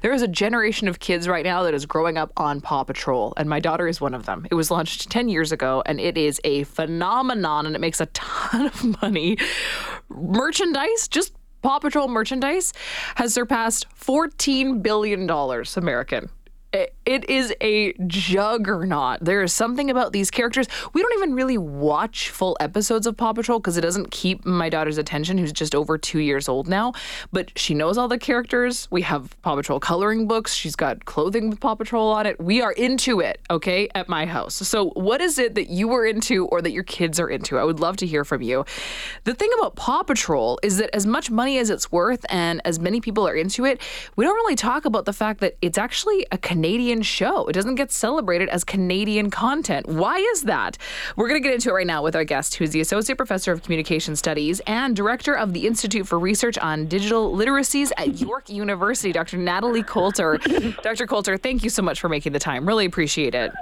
There is a generation of kids right now that is growing up on Paw Patrol, and my daughter is one of them. It was launched 10 years ago, and it is a phenomenon, and it makes a ton of money. Merchandise, just Paw Patrol merchandise, has surpassed $14 billion American it is a juggernaut. There is something about these characters. We don't even really watch full episodes of Paw Patrol because it doesn't keep my daughter's attention, who's just over two years old now. But she knows all the characters. We have Paw Patrol coloring books. She's got clothing with Paw Patrol on it. We are into it, okay, at my house. So, what is it that you were into or that your kids are into? I would love to hear from you. The thing about Paw Patrol is that as much money as it's worth and as many people are into it, we don't really talk about the fact that it's actually a Canadian Canadian show. It doesn't get celebrated as Canadian content. Why is that? We're going to get into it right now with our guest, who is the Associate Professor of Communication Studies and Director of the Institute for Research on Digital Literacies at York University, Dr. Natalie Coulter. Dr. Coulter, thank you so much for making the time. Really appreciate it.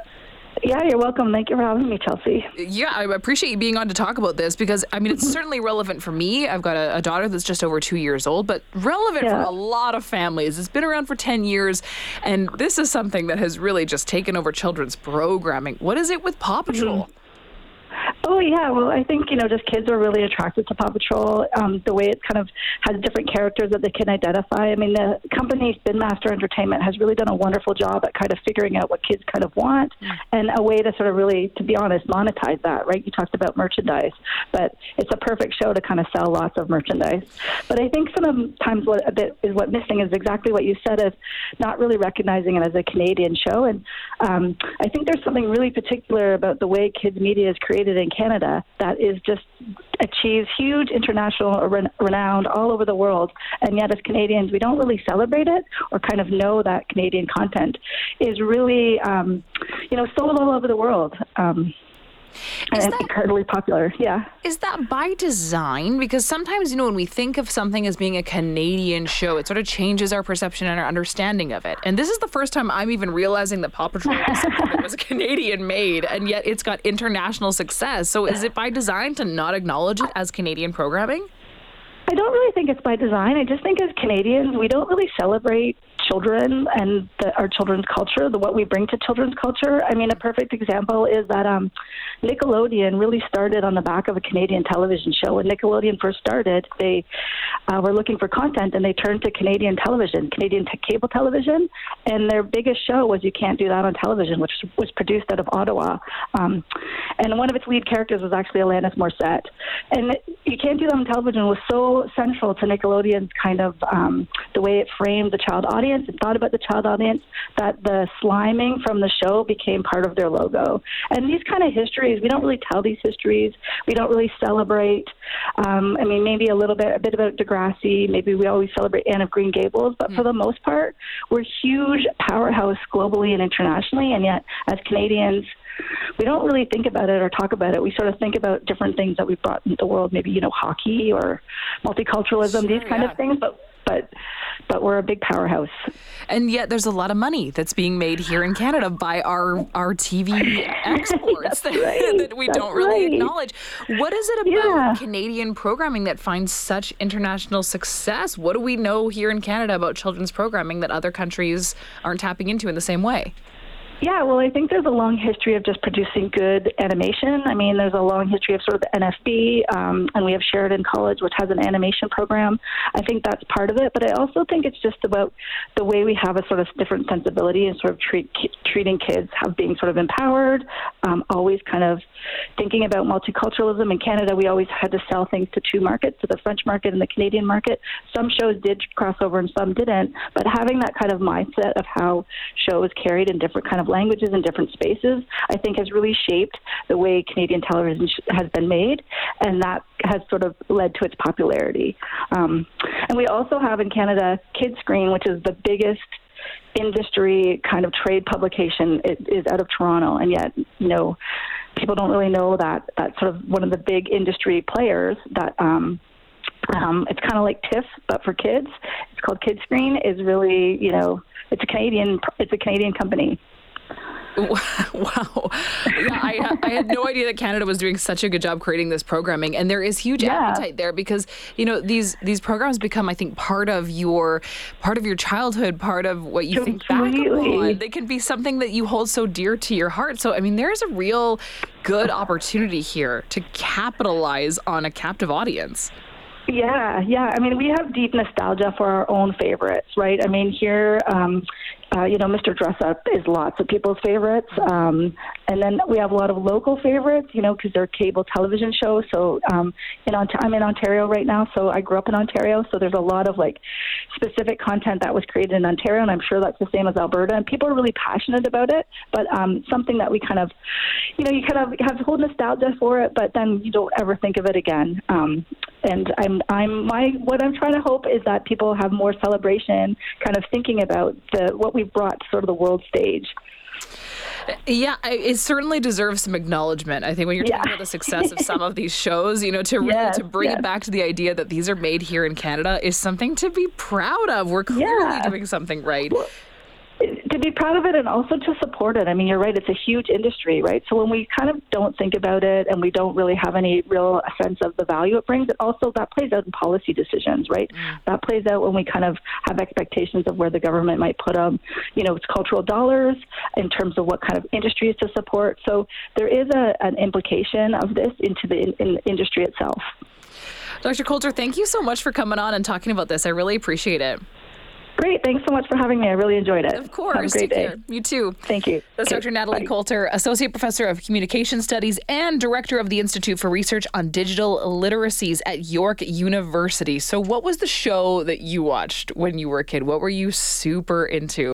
Yeah, you're welcome. Thank you for having me, Chelsea. Yeah, I appreciate you being on to talk about this because, I mean, it's certainly relevant for me. I've got a, a, daughter that's just over two years old, but relevant yeah. for a lot of families. It's been around for 10 years, and this is something that has really just taken over children's programming. What is it with Paw Patrol? Mm-hmm. Oh yeah, well I think you know just kids are really attracted to Paw Patrol. Um, the way it kind of has different characters that they can identify. I mean, the company Spin Master Entertainment has really done a wonderful job at kind of figuring out what kids kind of want mm. and a way to sort of really, to be honest, monetize that. Right? You talked about merchandise, but it's a perfect show to kind of sell lots of merchandise. But I think sometimes what a bit is what missing is exactly what you said of not really recognizing it as a Canadian show. And um, I think there's something really particular about the way kids media is created in Canada that is just achieves huge international renown all over the world. And yet, as Canadians, we don't really celebrate it or kind of know that Canadian content is really, um, you know, sold all over the world. Um, and that, incredibly popular. Yeah. Is that by design? Because sometimes, you know, when we think of something as being a Canadian show, it sort of changes our perception and our understanding of it. And this is the first time I'm even realizing that Paw Patrol was something that was Canadian made, and yet it's got international success. So is it by design to not acknowledge it as Canadian programming? I don't really think it's by design. I just think as Canadians, we don't really celebrate children and the, our children's culture, the what we bring to children's culture. I mean, a perfect example is that um, Nickelodeon really started on the back of a Canadian television show. When Nickelodeon first started, they uh, were looking for content and they turned to Canadian television, Canadian t- cable television, and their biggest show was You Can't Do That on Television, which was produced out of Ottawa. Um, and one of its lead characters was actually Alanis Morissette. And You Can't Do That on Television was so central to Nickelodeon's kind of um, the way it framed the child audience audience and thought about the child audience that the sliming from the show became part of their logo. And these kind of histories, we don't really tell these histories. We don't really celebrate. Um, I mean, maybe a little bit, a bit about Degrassi. Maybe we always celebrate Anne of Green Gables. But for the most part, we're huge powerhouse globally and internationally. And yet, as Canadians, we don't really think about it or talk about it. We sort of think about different things that we've brought into the world, maybe, you know, hockey or multiculturalism, sure, these kind yeah. of things. But but but we're a big powerhouse. And yet, there's a lot of money that's being made here in Canada by our our TV exports that, right. that, we that's don't really right. acknowledge. What is it about yeah. Canadian programming that finds such international success? What do we know here in Canada about children's programming that other countries aren't tapping into in the same way? Yeah, well, I think there's a long history of just producing good animation. I mean, there's a long history of sort of the NFB, um, and we have Sheridan College, which has an animation program. I think that's part of it, but I also think it's just about the way we have a sort of different sensibility and sort of treat, treating kids have being sort of empowered, um, always kind of thinking about multiculturalism. In Canada, we always had to sell things to two markets, to the French market and the Canadian market. Some shows did cross over and some didn't, but having that kind of mindset of how shows carried in different kind of languages in different spaces, I think has really shaped the way Canadian television has been made, and that has sort of led to its popularity. Um, and we also have in Canada Kidscreen, which is the biggest industry kind of trade publication it is out of Toronto, and yet you know people don't really know that that's sort of one of the big industry players that. Um, um, it's kind of like TIFF, but for kids. It's called Kidscreen. is really, you know, it's a Canadian, it's a Canadian company. Wow. Yeah, I, I, had no idea that Canada was doing such a good job creating this programming, and there is huge yeah. appetite there because you know these these programs become, I think, part of your part of your childhood, part of what you Completely. think back on. They can be something that you hold so dear to your heart. So, I mean, there's a real good opportunity here to capitalize on a captive audience. Yeah, yeah. I mean, we have deep nostalgia for our own favorites, right? I mean, here, um, uh, you know, Mr. Dressup is lots of people's favorites. Um, and then we have a lot of local favorites, you know, because they're cable television shows. So um, in Ont- I'm in Ontario right now, so I grew up in Ontario. So there's a lot of like specific content that was created in Ontario, and I'm sure that's the same as Alberta. And people are really passionate about it, but um, something that we kind of, you know, you kind of have whole nostalgia for it, but then you don't ever think of it again. Um, and I'm I'm my what I'm trying to hope is that people have more celebration, kind of thinking about the what we've brought to sort of the world stage. Yeah, it certainly deserves some acknowledgement. I think when you're yeah. talking about the success of some of these shows, you know, to yes, to bring yes. it back to the idea that these are made here in Canada is something to be proud of. We're clearly yeah. doing something right. Well, to be proud of it and also to support it. I mean, you're right; it's a huge industry, right? So when we kind of don't think about it and we don't really have any real sense of the value it brings, it also that plays out in policy decisions, right? Mm. That plays out when we kind of have expectations of where the government might put um, you know, its cultural dollars in terms of what kind of industries to support. So there is a, an implication of this into the in, in industry itself. Dr. Coulter, thank you so much for coming on and talking about this. I really appreciate it. Great. Thanks so much for having me. I really enjoyed it. Of course. Have a great day. Care. You too. Thank you. That's okay. Dr. Natalie Bye. Coulter, Associate Professor of Communication Studies and Director of the Institute for Research on Digital Literacies at York University. So, what was the show that you watched when you were a kid? What were you super into?